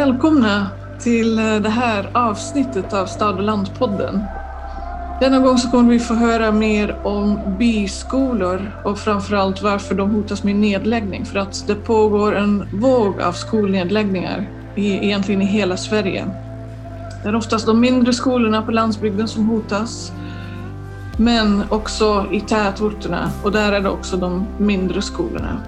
Välkomna till eh, det här avsnittet av Stad och landpodden. Denna gång så kommer vi få höra mer om byskolor och framförallt varför de hotas med nedläggning. För att det pågår en våg av skolnedläggningar i, egentligen i hela Sverige. Det är oftast de mindre skolorna på landsbygden som hotas, men också i tätorterna och där är det också de mindre skolorna.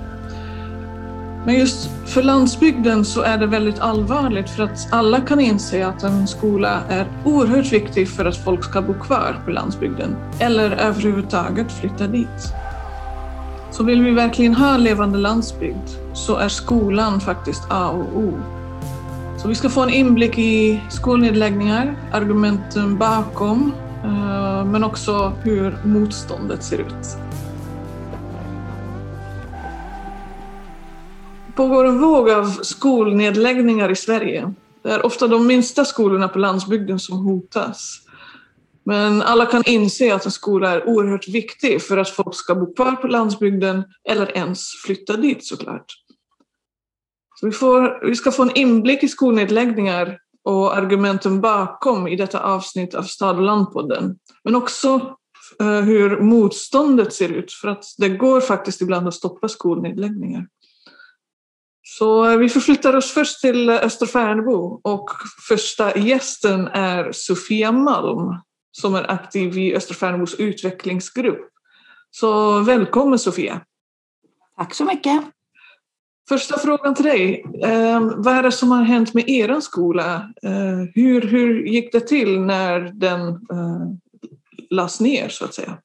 Men just för landsbygden så är det väldigt allvarligt för att alla kan inse att en skola är oerhört viktig för att folk ska bo kvar på landsbygden eller överhuvudtaget flytta dit. Så vill vi verkligen ha en levande landsbygd så är skolan faktiskt A och O. Så vi ska få en inblick i skolnedläggningar, argumenten bakom, eh, men också hur motståndet ser ut. Pågår en våg av skolnedläggningar i Sverige. Det är ofta de minsta skolorna på landsbygden som hotas. Men alla kan inse att en skola är oerhört viktig för att folk ska bo kvar på landsbygden eller ens flytta dit såklart. Så vi, får, vi ska få en inblick i skolnedläggningar och argumenten bakom i detta avsnitt av Stad och landpodden. Men också eh, hur motståndet ser ut, för att det går faktiskt ibland att stoppa skolnedläggningar. Så vi förflyttar oss först till Österfärnebo och första gästen är Sofia Malm som är aktiv i Österfärnebos utvecklingsgrupp. Så välkommen Sofia! Tack så mycket! Första frågan till dig. Eh, vad är det som har hänt med er skola? Eh, hur, hur gick det till när den eh, lades ner så att säga?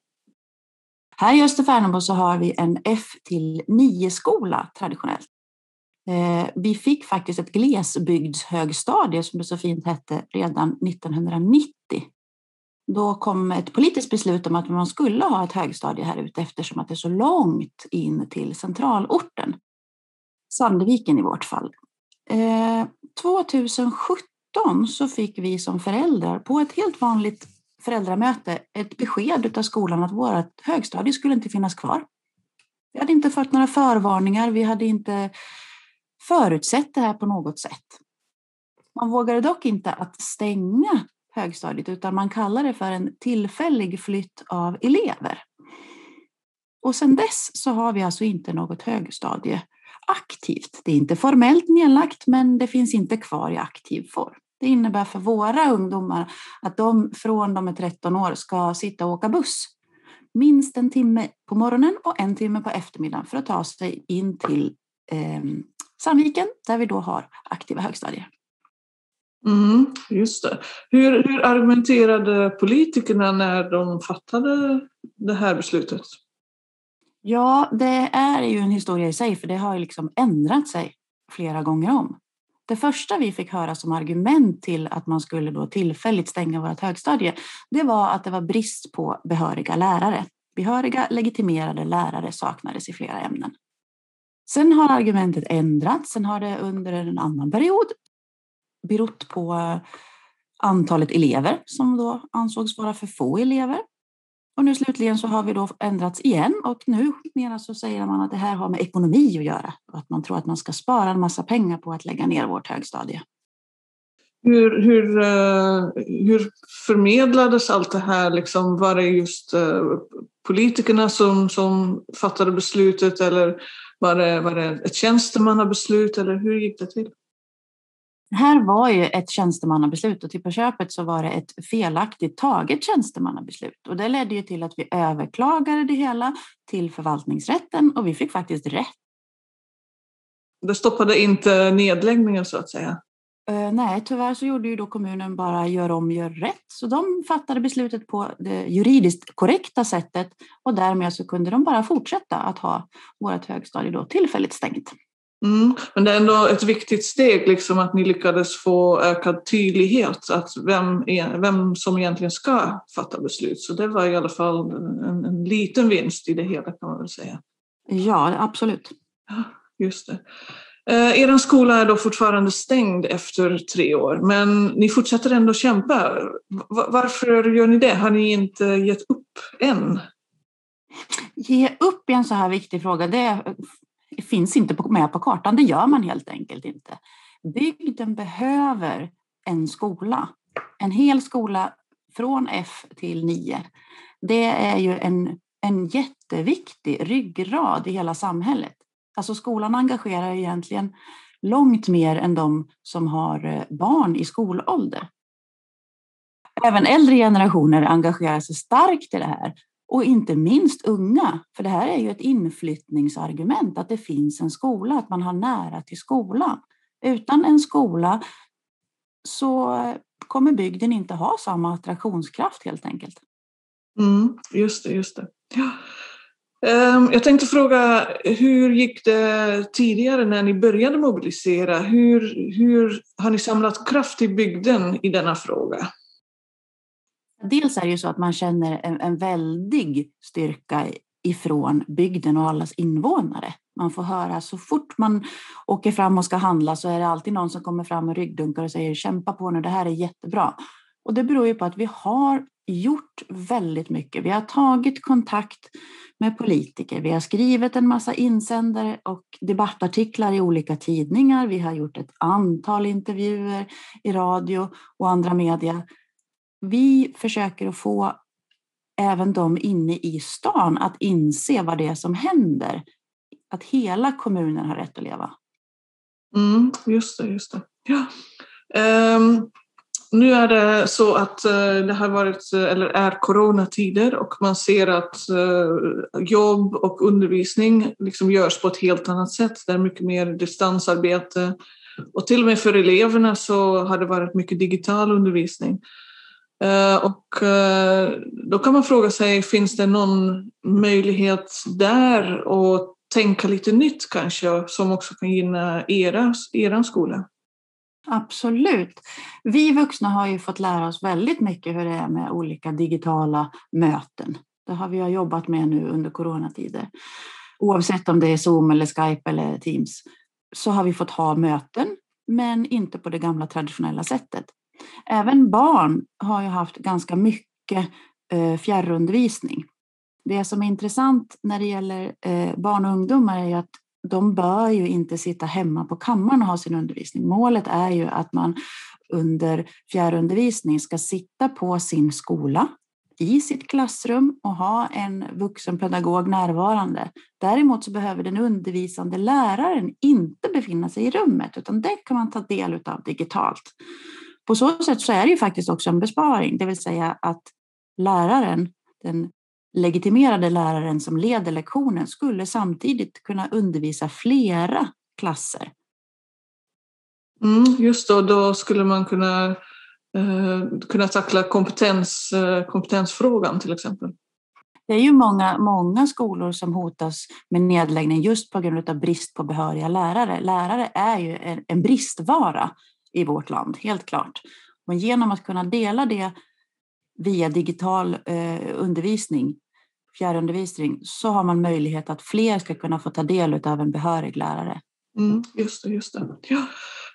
Här i Österfärnebo så har vi en F till 9-skola traditionellt. Eh, vi fick faktiskt ett glesbygdshögstadie som det så fint hette redan 1990. Då kom ett politiskt beslut om att man skulle ha ett högstadie här ute eftersom att det är så långt in till centralorten. Sandviken i vårt fall. Eh, 2017 så fick vi som föräldrar på ett helt vanligt föräldramöte ett besked av skolan att vårt högstadie skulle inte finnas kvar. Vi hade inte fått några förvarningar, vi hade inte förutsett det här på något sätt. Man vågade dock inte att stänga högstadiet utan man kallar det för en tillfällig flytt av elever. Och sedan dess så har vi alltså inte något högstadie aktivt. Det är inte formellt nedlagt men det finns inte kvar i aktiv form. Det innebär för våra ungdomar att de från de är 13 år ska sitta och åka buss minst en timme på morgonen och en timme på eftermiddagen för att ta sig in till eh, Sandviken där vi då har aktiva högstadier. Mm, just det. Hur, hur argumenterade politikerna när de fattade det här beslutet? Ja, det är ju en historia i sig, för det har ju liksom ändrat sig flera gånger om. Det första vi fick höra som argument till att man skulle då tillfälligt stänga vårt högstadie, det var att det var brist på behöriga lärare. Behöriga legitimerade lärare saknades i flera ämnen. Sen har argumentet ändrats. Sen har det under en annan period berott på antalet elever som då ansågs vara för få elever. Och nu slutligen så har vi då ändrats igen och nu mera så säger man att det här har med ekonomi att göra och att man tror att man ska spara en massa pengar på att lägga ner vårt högstadie. Hur, hur, eh, hur förmedlades allt det här? Liksom, var det just eh, politikerna som, som fattade beslutet eller var det, var det ett tjänstemannabeslut eller hur gick det till? Det här var ju ett tjänstemannabeslut och till på köpet så var det ett felaktigt taget tjänstemannabeslut. Och det ledde ju till att vi överklagade det hela till förvaltningsrätten och vi fick faktiskt rätt. Det stoppade inte nedläggningen så att säga? Uh, nej, tyvärr så gjorde ju då kommunen bara gör om, gör rätt. Så de fattade beslutet på det juridiskt korrekta sättet och därmed så kunde de bara fortsätta att ha vårt högstadie då tillfälligt stängt. Mm, men det är ändå ett viktigt steg liksom att ni lyckades få ökad tydlighet att vem, vem som egentligen ska fatta beslut. Så det var i alla fall en, en liten vinst i det hela kan man väl säga. Ja, absolut. Just det. Eh, er skola är då fortfarande stängd efter tre år, men ni fortsätter ändå kämpa. Varför gör ni det? Har ni inte gett upp än? Ge upp i en så här viktig fråga, det finns inte med på kartan. Det gör man helt enkelt inte. bygden behöver en skola. En hel skola från F till 9. Det är ju en, en jätteviktig ryggrad i hela samhället. Alltså skolan engagerar egentligen långt mer än de som har eh, barn i skolålder. Även äldre generationer engagerar sig starkt i det här och inte minst unga, för det här är ju ett inflyttningsargument, att det finns en skola, att man har nära till skolan. Utan en skola så kommer bygden inte ha samma attraktionskraft helt enkelt. Mm, just det, just det. Ja. Ehm, jag tänkte fråga, hur gick det tidigare när ni började mobilisera? Hur, hur har ni samlat kraft i bygden i denna fråga? Dels är det ju så att man känner en, en väldig styrka ifrån bygden och allas invånare. Man får höra så fort man åker fram och ska handla så är det alltid någon som kommer fram och ryggdunkar och säger kämpa på nu, det här är jättebra. Och det beror ju på att vi har gjort väldigt mycket. Vi har tagit kontakt med politiker. Vi har skrivit en massa insändare och debattartiklar i olika tidningar. Vi har gjort ett antal intervjuer i radio och andra media. Vi försöker att få även de inne i stan att inse vad det är som händer. Att hela kommunen har rätt att leva. Mm, just det, just det. Ja. Um, nu är det så att eh, det har varit, eh, eller är coronatider och man ser att eh, jobb och undervisning liksom görs på ett helt annat sätt. Det är mycket mer distansarbete och till och med för eleverna så har det varit mycket digital undervisning. Och då kan man fråga sig, finns det någon möjlighet där att tänka lite nytt kanske, som också kan gynna era, er skola? Absolut. Vi vuxna har ju fått lära oss väldigt mycket hur det är med olika digitala möten. Det har vi jobbat med nu under coronatider. Oavsett om det är Zoom eller Skype eller Teams så har vi fått ha möten, men inte på det gamla traditionella sättet. Även barn har ju haft ganska mycket eh, fjärrundervisning. Det som är intressant när det gäller eh, barn och ungdomar är ju att de bör ju inte sitta hemma på kammaren och ha sin undervisning. Målet är ju att man under fjärrundervisning ska sitta på sin skola i sitt klassrum och ha en vuxen pedagog närvarande. Däremot så behöver den undervisande läraren inte befinna sig i rummet utan det kan man ta del av digitalt. På så sätt så är det ju faktiskt också en besparing, det vill säga att läraren, den legitimerade läraren som leder lektionen, skulle samtidigt kunna undervisa flera klasser. Mm, just då, då skulle man kunna, eh, kunna tackla kompetens, eh, kompetensfrågan till exempel. Det är ju många, många skolor som hotas med nedläggning just på grund av brist på behöriga lärare. Lärare är ju en, en bristvara i vårt land, helt klart. Men genom att kunna dela det via digital eh, undervisning, fjärrundervisning, så har man möjlighet att fler ska kunna få ta del av en behörig lärare. Mm, just det, just det. Ja.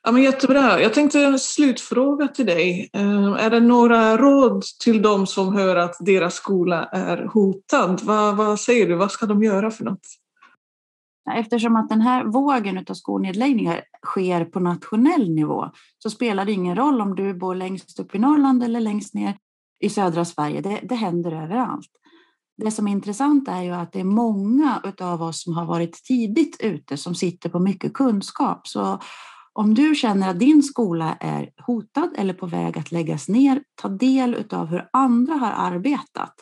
Ja, men jättebra. Jag tänkte slutfråga till dig. Eh, är det några råd till de som hör att deras skola är hotad? Vad, vad säger du? Vad ska de göra för något? Eftersom att den här vågen av skolnedläggningar sker på nationell nivå så spelar det ingen roll om du bor längst upp i Norrland eller längst ner i södra Sverige. Det, det händer överallt. Det som är intressant är ju att det är många av oss som har varit tidigt ute som sitter på mycket kunskap. Så om du känner att din skola är hotad eller på väg att läggas ner, ta del av hur andra har arbetat.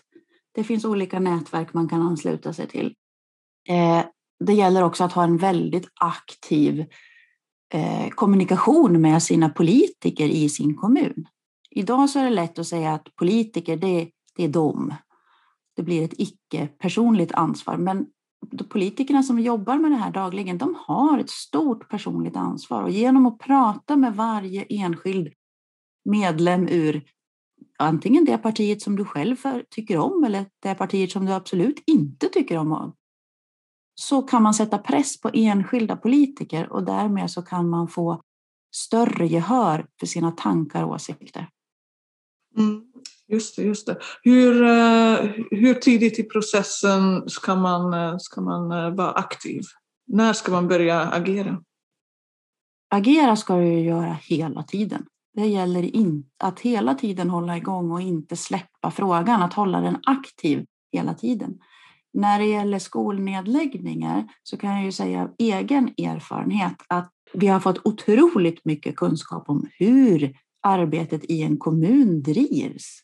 Det finns olika nätverk man kan ansluta sig till. Eh, det gäller också att ha en väldigt aktiv eh, kommunikation med sina politiker i sin kommun. Idag så är det lätt att säga att politiker, det, det är dom. Det blir ett icke-personligt ansvar. Men de politikerna som jobbar med det här dagligen, de har ett stort personligt ansvar. Och genom att prata med varje enskild medlem ur antingen det partiet som du själv tycker om eller det partiet som du absolut inte tycker om så kan man sätta press på enskilda politiker och därmed så kan man få större gehör för sina tankar och åsikter. Mm, just det, just det. Hur, eh, hur tidigt i processen ska man, eh, ska man eh, vara aktiv? När ska man börja agera? agera ska du göra hela tiden. Det gäller att hela tiden hålla igång och inte släppa frågan, att hålla den aktiv hela tiden. När det gäller skolnedläggningar så kan jag ju säga av egen erfarenhet att vi har fått otroligt mycket kunskap om hur arbetet i en kommun drivs.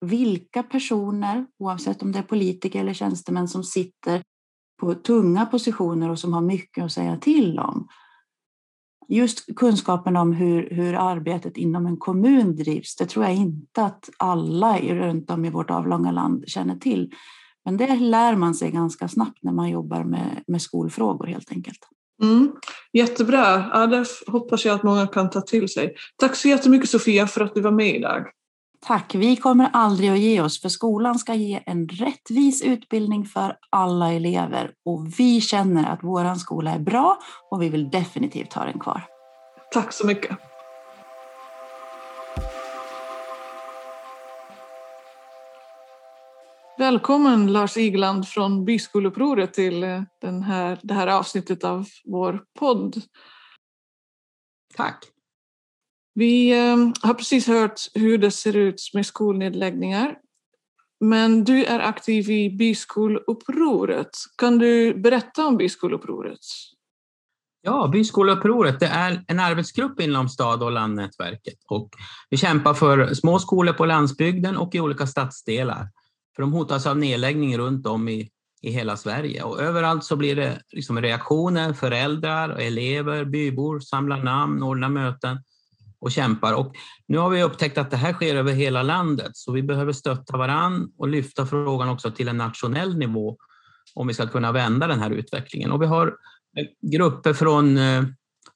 Vilka personer, oavsett om det är politiker eller tjänstemän, som sitter på tunga positioner och som har mycket att säga till om. Just kunskapen om hur, hur arbetet inom en kommun drivs, det tror jag inte att alla runt om i vårt avlånga land känner till. Men det lär man sig ganska snabbt när man jobbar med, med skolfrågor helt enkelt. Mm, jättebra, ja, det hoppas jag att många kan ta till sig. Tack så jättemycket Sofia för att du var med idag. Tack, vi kommer aldrig att ge oss för skolan ska ge en rättvis utbildning för alla elever och vi känner att vår skola är bra och vi vill definitivt ha den kvar. Tack så mycket. Välkommen Lars Igland från Byskoleupproret till eh, den här, det här avsnittet av vår podd. Tack. Vi eh, har precis hört hur det ser ut med skolnedläggningar. Men du är aktiv i Byskoleupproret. Kan du berätta om Byskoleupproret? Ja, Byskoleupproret det är en arbetsgrupp inom stad och landnätverket och vi kämpar för små skolor på landsbygden och i olika stadsdelar. För de hotas av nedläggning runt om i, i hela Sverige och överallt så blir det liksom reaktioner, föräldrar, elever, bybor samlar namn, ordnar möten och kämpar. Och nu har vi upptäckt att det här sker över hela landet så vi behöver stötta varann och lyfta frågan också till en nationell nivå om vi ska kunna vända den här utvecklingen. Och vi har eh, grupper från eh,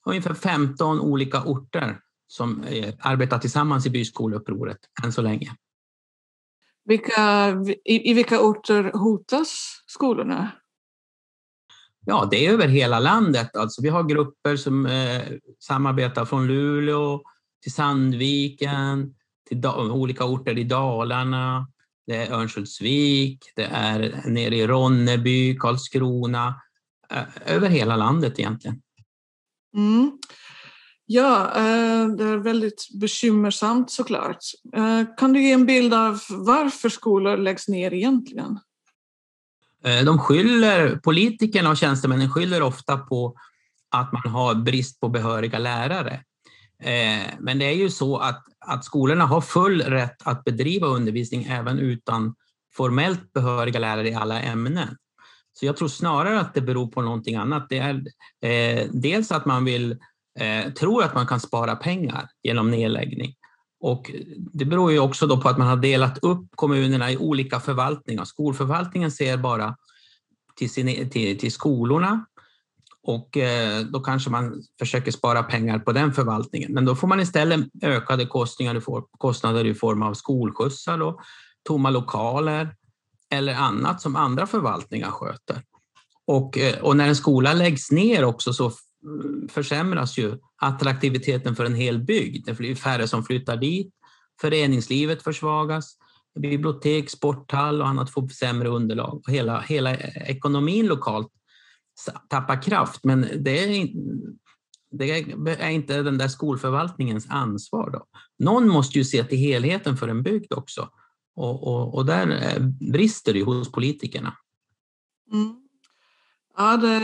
ungefär 15 olika orter som eh, arbetar tillsammans i byskoleupproret än så länge. Vilka, i, I vilka orter hotas skolorna? Ja, det är över hela landet. Alltså, vi har grupper som eh, samarbetar från Luleå till Sandviken, till olika orter i Dalarna. Det är Örnsköldsvik, det är nere i Ronneby, Karlskrona, över hela landet egentligen. Mm. Ja, eh, det är väldigt bekymmersamt såklart. Eh, kan du ge en bild av varför skolor läggs ner egentligen? Eh, de skyller, politikerna och tjänstemännen skyller ofta på att man har brist på behöriga lärare. Men det är ju så att, att skolorna har full rätt att bedriva undervisning även utan formellt behöriga lärare i alla ämnen. Så jag tror snarare att det beror på någonting annat. Det är dels att man vill eh, tror att man kan spara pengar genom nedläggning. Och det beror ju också då på att man har delat upp kommunerna i olika förvaltningar. Skolförvaltningen ser bara till, sin, e-, till, till skolorna och eh, då kanske man försöker spara pengar på den förvaltningen. Men då får man istället ökade kostnader, kostnader i form av skolskjutsar, och tomma lokaler eller annat som andra förvaltningar sköter. Och, eh, och när en skola läggs ner också så Mm, försämras ju attraktiviteten för en hel bygd. Det blir färre som flyttar dit, föreningslivet försvagas, bibliotek, sporthall och annat får sämre underlag. Och hela, hela ekonomin lokalt tappar kraft, men det är, det är inte den där skolförvaltningens ansvar. Då. Någon måste ju se till helheten för en bygd också och, och, och där eh, brister det hos politikerna. Mm. Ja, det,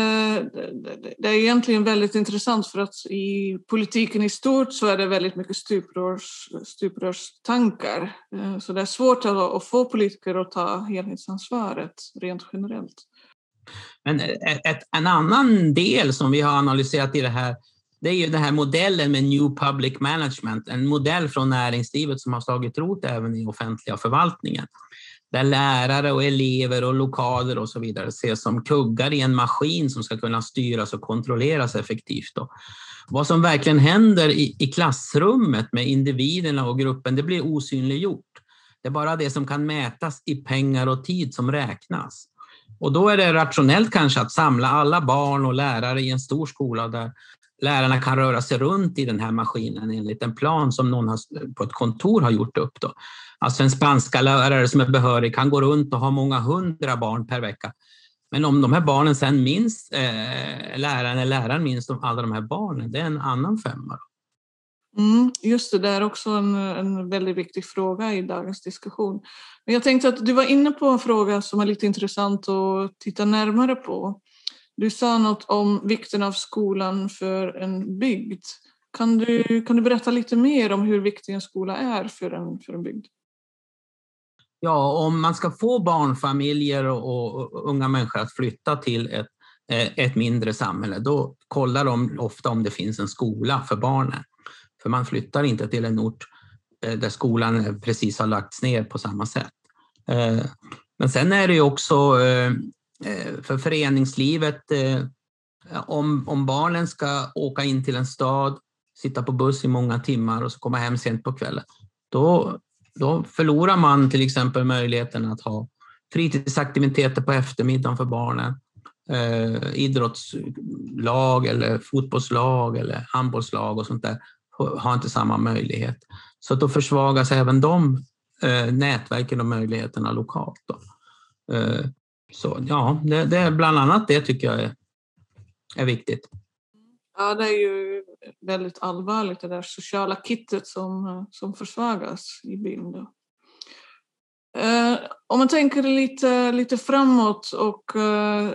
det, det, är egentligen väldigt intressant för att i politiken i stort så är det väldigt mycket stuprörs, stuprörstankar. Eh, så det är svårt att, att få politiker att ta helhetsansvaret rent generellt. Men ett, en annan del som vi har analyserat i det här det är ju den här modellen med New Public Management, en modell från näringslivet som har slagit rot även i offentliga förvaltningen där lärare och elever och lokaler och så vidare ses som kuggar i en maskin som ska kunna styras och kontrolleras effektivt. Då. Vad som verkligen händer i, i klassrummet med individerna och gruppen, det blir osynliggjort. Det är bara det som kan mätas i pengar och tid som räknas. Och då är det rationellt kanske att samla alla barn och lärare i en stor skola där lärarna kan röra sig runt i den här maskinen enligt en plan som någon har, på ett kontor har gjort upp. Då. Alltså en spanska lärare som är behörig kan gå runt och ha många hundra barn per vecka. Men om de här barnen sen minns, eh, läraren eller läraren minns de, alla de här barnen, det är en annan femma. Mm, just det, det är också en, en väldigt viktig fråga i dagens diskussion. Men jag tänkte att du var inne på en fråga som är lite intressant att titta närmare på. Du sa något om vikten av skolan för en bygd. Kan du, kan du berätta lite mer om hur viktig en skola är för en, för en bygd? Ja, om man ska få barnfamiljer och, och unga människor att flytta till ett, eh, ett mindre samhälle, då kollar de ofta om det finns en skola för barnen. För man flyttar inte till en ort eh, där skolan precis har lagts ner på samma sätt. Eh, men sen är det ju också för föreningslivet, om, om barnen ska åka in till en stad, sitta på buss i många timmar och så komma hem sent på kvällen, då då förlorar man till exempel möjligheten att ha fritidsaktiviteter på eftermiddagen för barnen. Eh, idrottslag eller fotbollslag eller handbollslag och sånt där har inte samma möjlighet. Så då försvagas även de eh, nätverken och möjligheterna lokalt. Då. Eh, så ja, det, det, är bland annat det tycker jag är, är viktigt. Ja, det är ju väldigt allvarligt det där sociala kittet som, som försvagas i byn. Eh, om man tänker lite, lite framåt och eh,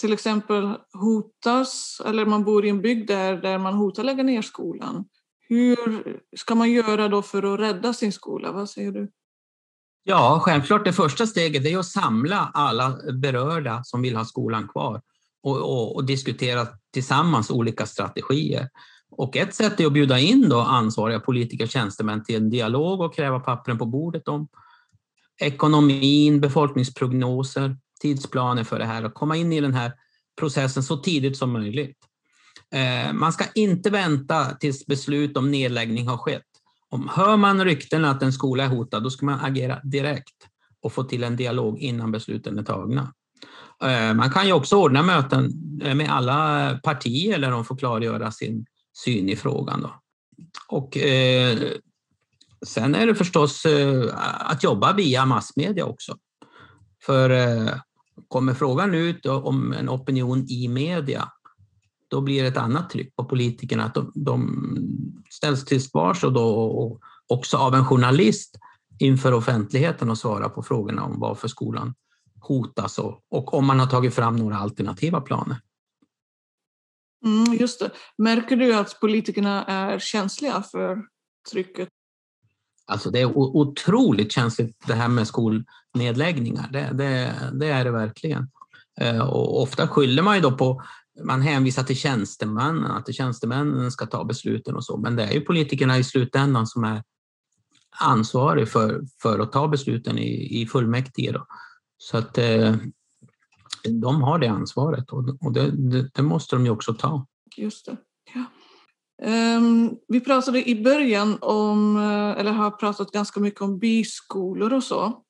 till exempel hotas, eller man bor i en bygd där, där man hotar lägga ner skolan. Hur ska man göra då för att rädda sin skola? Vad säger du? Ja, självklart det första steget är att samla alla berörda som vill ha skolan kvar och, och, och diskutera tillsammans olika strategier. Och ett sätt är att bjuda in då ansvariga politiker och tjänstemän till en dialog och kräva pappren på bordet om ekonomin, befolkningsprognoser, tidsplaner för det här och komma in i den här processen så tidigt som möjligt. Eh, man ska inte vänta tills beslut om nedläggning har skett. Om hör man rykten att en skola är hotad, då ska man agera direkt och få till en dialog innan besluten är tagna. Eh, man kan ju också ordna möten eh, med alla partier där de får klargöra sin syn i frågan. Då. Och eh, sen är det förstås eh, att jobba via massmedia också. För eh, kommer frågan ut om en opinion i media, då blir det ett annat tryck på politikerna att de, de ställs till svars och då och också av en journalist inför offentligheten och svara på frågorna om varför skolan hotas och, och om man har tagit fram några alternativa planer. Mm, just det. Märker du att politikerna är känsliga för trycket? Alltså det är otroligt känsligt det här med skolnedläggningar. Det, det, det är det verkligen. Eh, och ofta skyller man ju då på, man hänvisar till tjänstemännen, att tjänstemännen ska ta besluten och så, men det är ju politikerna i slutändan som är ansvariga för, för att ta besluten i, i fullmäktige. Då. Så att eh, de har det ansvaret och det, det, det måste de ju också ta. Just det. Ja. Um, vi pratade i början om, eh, eller har pratat ganska mycket om byskolor och så.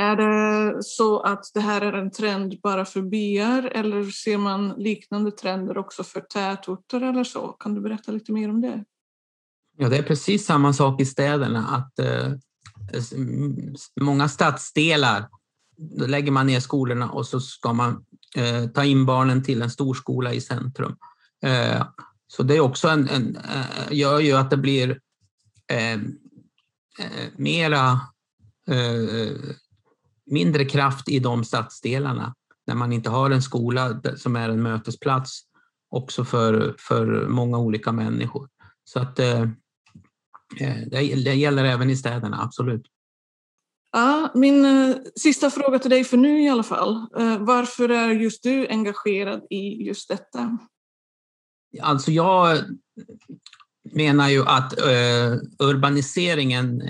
Är det så att det här är en trend bara för byar eller ser man liknande trender också för tätorter eller så? Kan du berätta lite mer om det? Ja, det är precis samma sak i städerna, att eh, många stadsdelar då lägger man ner skolorna och så ska man eh, ta in barnen till en storskola i centrum. Eh, så det är också en, en eh, gör ju att det blir eh, eh, mera eh, mindre kraft i de stadsdelarna när man inte har en skola som är en mötesplats också för, för många olika människor. Så att eh, eh, det, det gäller även i städerna, absolut. Ja, min uh, sista fråga till dig för nu i alla fall. Uh, varför är just du engagerad i just detta? Alltså jag menar ju att uh, urbaniseringen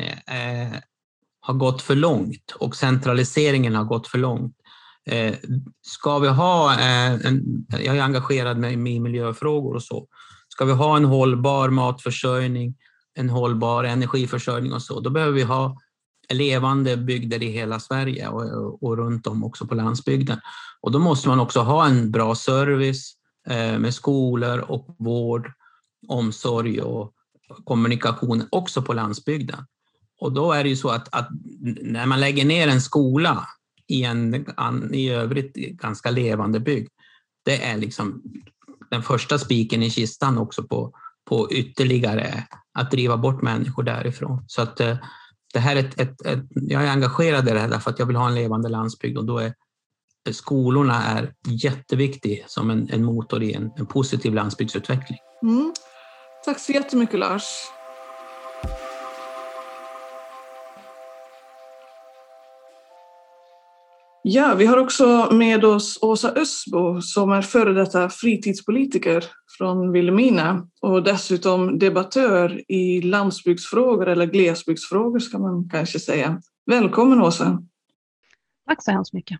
har gått för långt och centraliseringen har gått för långt. Ska vi ha, en, jag är engagerad med, med miljöfrågor och så, ska vi ha en hållbar matförsörjning, en hållbar energiförsörjning och så, då behöver vi ha levande bygder i hela Sverige och, och runt om också på landsbygden. Och då måste man också ha en bra service eh, med skolor och vård, omsorg och kommunikation också på landsbygden. Och då är det ju så att, att, när man lägger ner en skola i en i övrigt ganska levande bygd. Det är liksom den första spiken i kistan också på, på ytterligare att driva bort människor därifrån. Så att eh, det här är ett, ett, ett, jag är engagerad i det här därför att jag vill ha en levande landsbygd och då är eh, skolorna är jätteviktig som en, en motor i en, en positiv landsbygdsutveckling. Mm. Tack så jättemycket Lars. Ja, vi har också med oss Åsa Ösbo som är före detta fritidspolitiker från Vilhelmina och dessutom debattör i landsbygdsfrågor eller glesbygdsfrågor ska man kanske säga. Välkommen Åsa! Tack så hemskt mycket!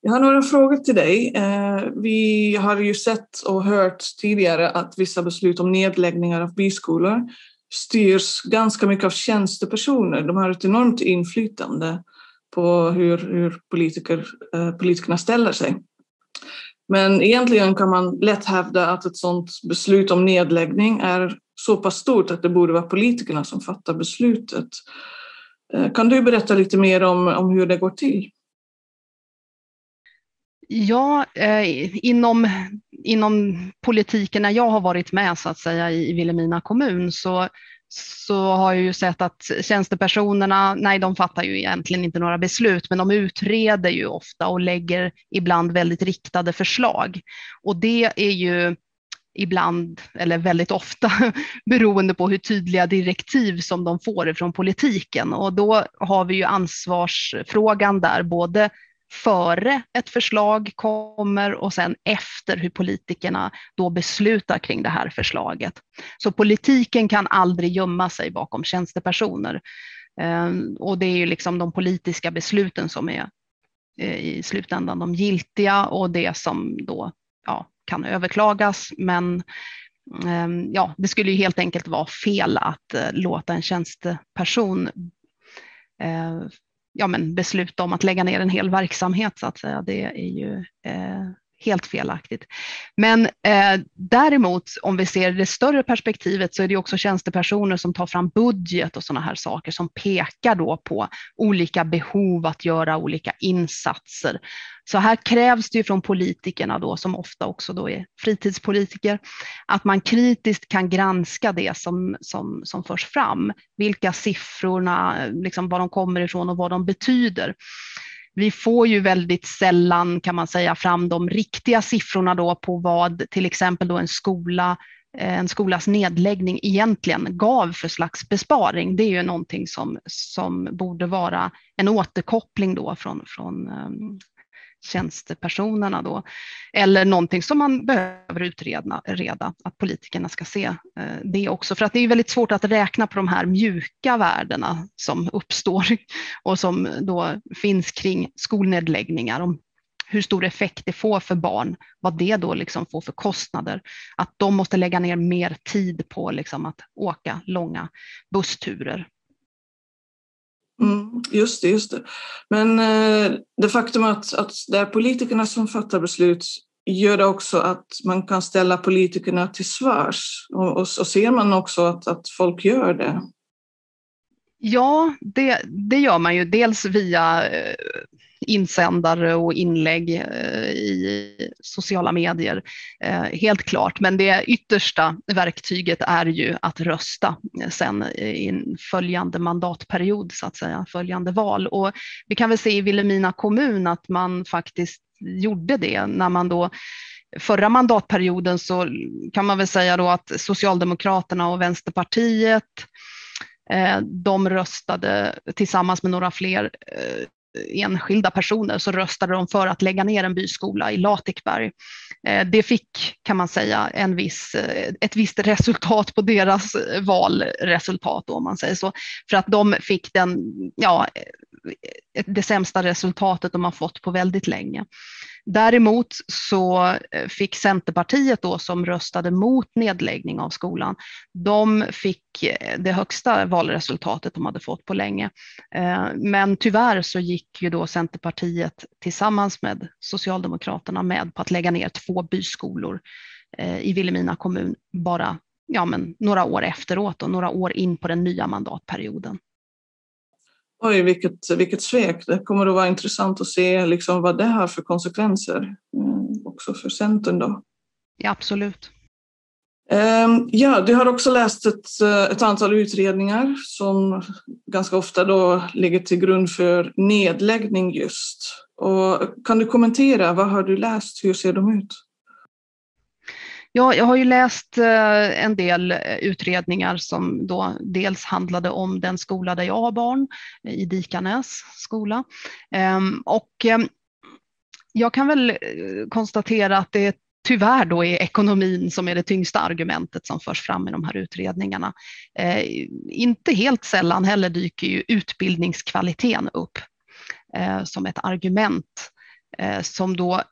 Jag har några frågor till dig. Eh, vi har ju sett och hört tidigare att vissa beslut om nedläggningar av byskolor styrs ganska mycket av tjänstepersoner. De har ett enormt inflytande på hur, hur politiker, eh, politikerna ställer sig. Men egentligen kan man lätt hävda att ett sådant beslut om nedläggning är så pass stort att det borde vara politikerna som fattar beslutet. Eh, kan du berätta lite mer om, om hur det går till? Ja, eh, inom, inom politiken när jag har varit med så att säga i Vilhelmina kommun så, så har jag ju sett att tjänstepersonerna, nej de fattar ju egentligen inte några beslut, men de utreder ju ofta och lägger ibland väldigt riktade förslag. Och det är ju ibland, eller väldigt ofta, beroende på hur tydliga direktiv som de får från politiken. Och då har vi ju ansvarsfrågan där, både före ett förslag kommer och sen efter hur politikerna då beslutar kring det här förslaget. Så politiken kan aldrig gömma sig bakom tjänstepersoner. Ehm, och det är ju liksom de politiska besluten som är eh, i slutändan de giltiga och det som då ja, kan överklagas. Men ehm, ja, det skulle ju helt enkelt vara fel att eh, låta en tjänsteperson eh, ja, men besluta om att lägga ner en hel verksamhet så att säga. Det är ju eh, helt felaktigt. Men eh, däremot om vi ser det större perspektivet så är det också tjänstepersoner som tar fram budget och sådana här saker som pekar då på olika behov att göra olika insatser. Så här krävs det ju från politikerna då, som ofta också då är fritidspolitiker, att man kritiskt kan granska det som, som, som förs fram. Vilka siffrorna, liksom var de kommer ifrån och vad de betyder vi får ju väldigt sällan kan man säga fram de riktiga siffrorna då på vad till exempel då en skola eh, en skolas nedläggning egentligen gav för slags besparing. Det är ju någonting som, som borde vara en återkoppling då från, från ehm, tjänstepersonerna då. Eller någonting som man behöver utreda, reda, att politikerna ska se eh, det också. För att det är väldigt svårt att räkna på de här mjuka värdena som uppstår och som då finns kring skolnedläggningar. Om hur stor effekt det får för barn, vad det då liksom får för kostnader. Att de måste lägga ner mer tid på liksom att åka långa bussturer Mm, just det, just det. Men eh, det faktum att, att det är politikerna som fattar beslut gör det också att man kan ställa politikerna till svars. Och, och, och ser man också att, att folk gör det? Ja, det, det gör man ju. Dels via eh, insändare och inlägg eh, i sociala medier, eh, helt klart. Men det yttersta verktyget är ju att rösta eh, sen i en följande mandatperiod, så att säga, följande val. Och vi kan väl se i Vilhelmina kommun att man faktiskt gjorde det när man då förra mandatperioden så kan man väl säga då att Socialdemokraterna och Vänsterpartiet de röstade tillsammans med några fler enskilda personer så röstade de för att lägga ner en byskola i Latikberg. Eh, det fick, kan man säga, en viss, eh, ett visst resultat på deras valresultat, om man säger så, för att de fick den, ja, det sämsta resultatet de har fått på väldigt länge. Däremot så eh, fick Centerpartiet då som röstade mot nedläggning av skolan, de fick eh, det högsta valresultatet de hade fått på länge. Eh, men tyvärr så gick ju då Centerpartiet tillsammans med Socialdemokraterna med på att lägga ner två byskolor i Vilhelmina kommun bara ja, men några år efteråt och några år in på den nya mandatperioden. Oj, vilket, vilket svek. Det kommer att vara intressant att se liksom vad det har för konsekvenser eh, också för Centern. Då. Ja, absolut. Ehm, ja, du har också läst ett, eh, ett antal utredningar som ganska ofta då ligger till grund för nedläggning just. Och kan du kommentera, vad har du läst, hur ser de ut? Ja, jag har ju läst eh, en del eh, utredningar som då dels handlade om den skola där jag har barn, i Dikanäs skola. Ehm, och ehm, jag kan väl eh, konstatera att det tyvärr då är ekonomin som är det tyngsta argumentet som förs fram i de här utredningarna. Inte helt sällan heller dyker ju utbildningskvaliteten upp som ett argument som då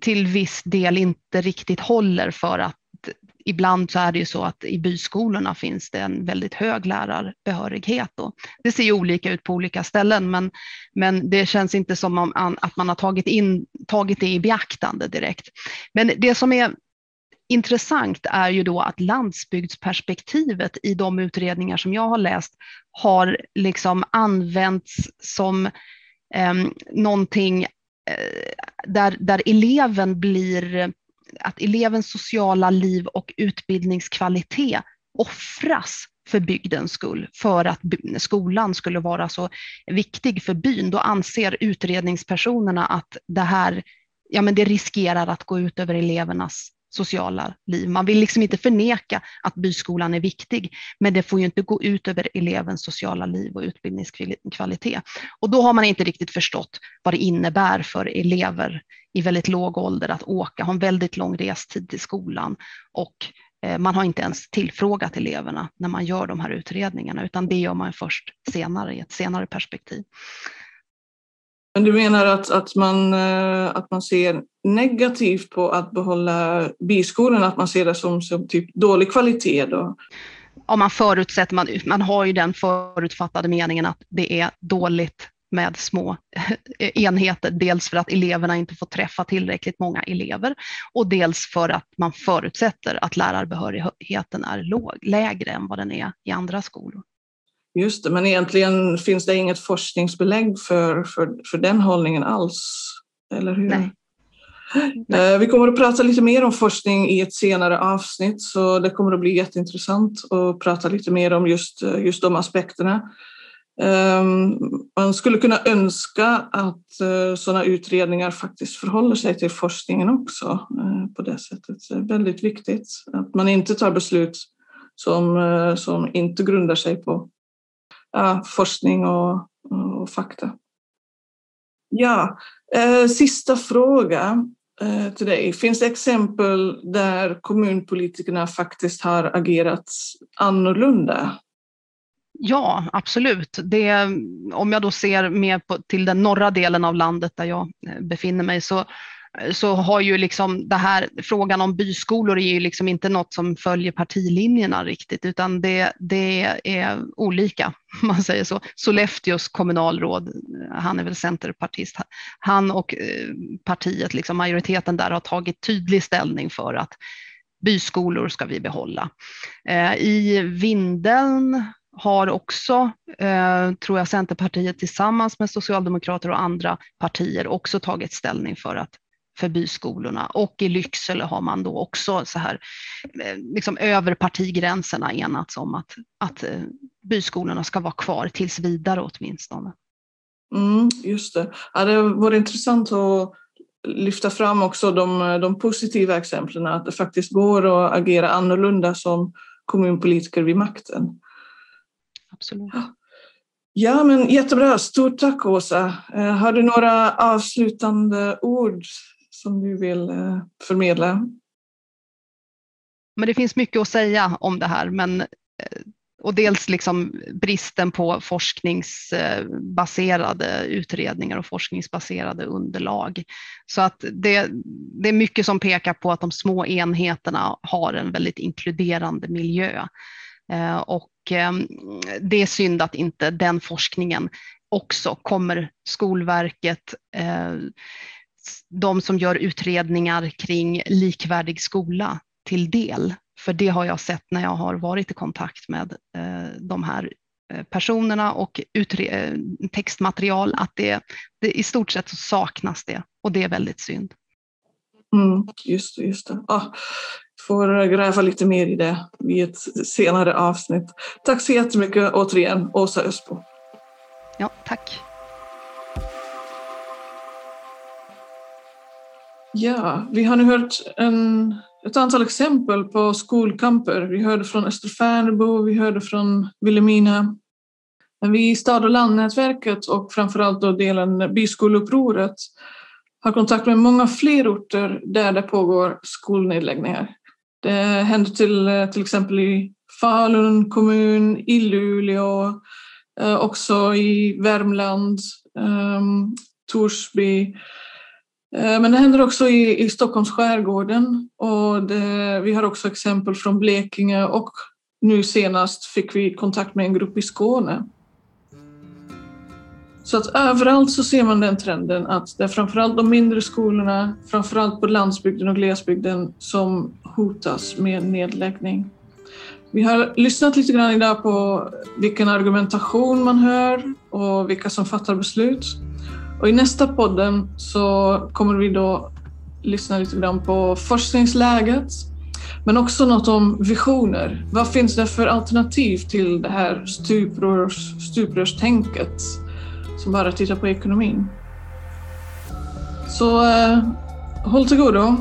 till viss del inte riktigt håller för att ibland så är det ju så att i byskolorna finns det en väldigt hög lärarbehörighet. Då. det ser ju olika ut på olika ställen, men, men det känns inte som om, att man har tagit, in, tagit det i beaktande direkt. Men det som är intressant är ju då att landsbygdsperspektivet i de utredningar som jag har läst har liksom använts som eh, någonting Eh, där, där eleven blir att elevens sociala liv och utbildningskvalitet offras för bygdens skull, för att skolan skulle vara så viktig för byn, då anser utredningspersonerna att det här ja, men det riskerar att gå ut över elevernas sociala liv. Man vill liksom inte förneka att byskolan är viktig, men det får ju inte gå ut över elevens sociala liv och utbildningskvalitet. Och då har man inte riktigt förstått vad det innebär för elever i väldigt låg ålder att åka, ha en väldigt lång restid till skolan och eh, man har inte ens tillfrågat eleverna när man gör de här utredningarna, utan det gör man först senare i ett senare perspektiv. Men du menar att, att, man, eh, att man ser negativt på att behålla biskolan, att man ser det som, som typ dålig kvalitet? Då? Om man förutsätter, man, man har ju den förutfattade meningen att det är dåligt med små eh, enheter, dels för att eleverna inte får träffa tillräckligt många elever och dels för att man förutsätter att lärarbehörigheten är låg, lägre än vad den är i andra skolor. Just det, men egentligen finns det inget forskningsbelägg för, för, för den hållningen alls, eller hur? Nej. Nej. Eh, vi kommer att prata lite mer om forskning i ett senare avsnitt, så det kommer att bli jätteintressant att prata lite mer om just, just de aspekterna. Ehm, man skulle kunna önska att eh, sådana utredningar faktiskt förhåller sig till forskningen också eh, på det sättet. Det är väldigt viktigt att man inte tar beslut som, som inte grundar sig på ja, forskning och, och, fakta. Ja, eh, sista fråga eh, till dig. Finns det exempel där kommunpolitikerna faktiskt har agerat annorlunda? Ja, absolut. Det, om jag då ser mer på, till den norra delen av landet där jag eh, befinner mig så Eh, så har ju liksom det här, frågan om byskolor är ju liksom inte något som följer partilinjerna riktigt, utan det, det är olika, om man säger så. Sollefteås kommunalråd, eh, han är väl centerpartist, han och eh, partiet, liksom majoriteten där har tagit tydlig ställning för att byskolor ska vi behålla. I Vindeln har också, eh, tror jag, Centerpartiet tillsammans med Socialdemokrater och andra partier också tagit ställning för att för byskolorna och i Lycksele har man då också så här eh, liksom över partigränserna enats om att, att eh, byskolorna ska vara kvar tills vidare åtminstone. Mm, just det. Ja, det vore intressant att lyfta fram också de, de positiva exemplen, att det faktiskt går att agera annorlunda som kommunpolitiker vid makten. Absolut. Ja, men jättebra. Stort tack Åsa. Eh, har du några avslutande ord som du vill eh, förmedla? Men det finns mycket att säga om det här, men eh, och dels liksom bristen på forskningsbaserade utredningar och forskningsbaserade underlag. Så att det, det är mycket som pekar på att de små enheterna har en väldigt inkluderande miljö. Eh, och ehm, det är synd att inte den forskningen också kommer Skolverket de som gör utredningar kring likvärdig skola till del. För det har jag sett när jag har varit i kontakt med eh, de här personerna och textmaterial, att det, det, i stort sett saknas det och det är väldigt synd. Mm, just det, just det. Ah, får gräva lite mer i det i ett senare avsnitt. Tack så jättemycket återigen, Åsa Ösbo. Ja, tack. Ja, vi har nu hört en, ett antal exempel på skolkamper. Vi hörde från Österfärnebo, vi hörde från Vilhelmina. Men vi i Stad och landnätverket och framförallt då delen Byskoleupproret har kontakt med många fler orter där det pågår skolnedläggningar. Det händer till, till exempel i Falun kommun, i Luleå, eh, också i Värmland, um, Torsby. Eh, men det händer också i, i Stockholms skärgården och det, vi har också exempel från Blekinge och nu senast fick vi kontakt med en grupp i Skåne. Så att överallt så ser man den trenden att det är framförallt de mindre skolorna, framförallt på landsbygden och glesbygden som hotas med nedläggning. Vi har lyssnat lite grann idag på vilken argumentation man hör och vilka som fattar beslut. Och i nästa podden så kommer vi då lyssna lite grann på forskningsläget men också något om visioner. Vad finns det för alternativ till det här stuprörs, stuprörstänket som bara tittar på ekonomin? Så eh, håll till godo